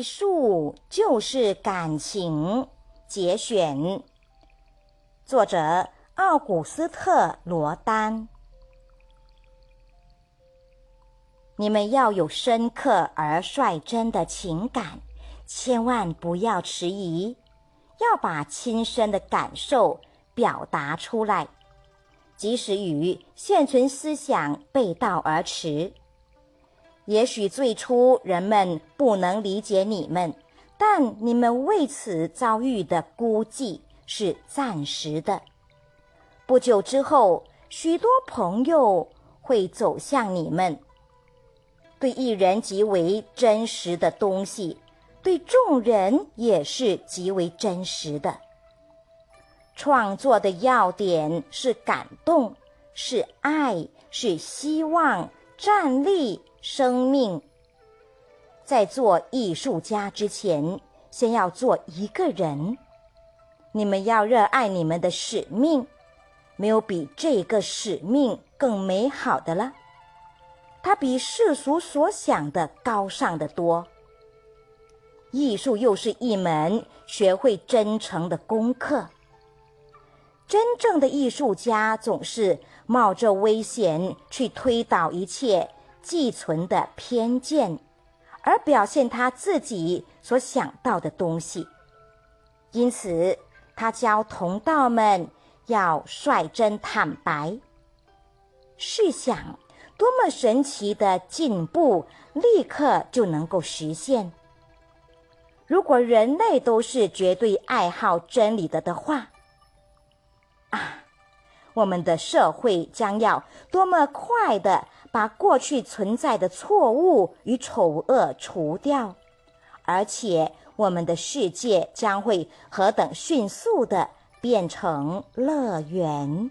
艺术就是感情。节选，作者奥古斯特·罗丹。你们要有深刻而率真的情感，千万不要迟疑，要把亲身的感受表达出来，即使与现存思想背道而驰。也许最初人们不能理解你们。但你们为此遭遇的孤寂是暂时的，不久之后，许多朋友会走向你们。对一人极为真实的东西，对众人也是极为真实的。创作的要点是感动，是爱，是希望，站立，生命。在做艺术家之前，先要做一个人。你们要热爱你们的使命，没有比这个使命更美好的了。它比世俗所想的高尚的多。艺术又是一门学会真诚的功课。真正的艺术家总是冒着危险去推倒一切寄存的偏见。而表现他自己所想到的东西，因此他教同道们要率真坦白。试想，多么神奇的进步，立刻就能够实现！如果人类都是绝对爱好真理的的话，啊，我们的社会将要多么快的！把过去存在的错误与丑恶除掉，而且我们的世界将会何等迅速的变成乐园。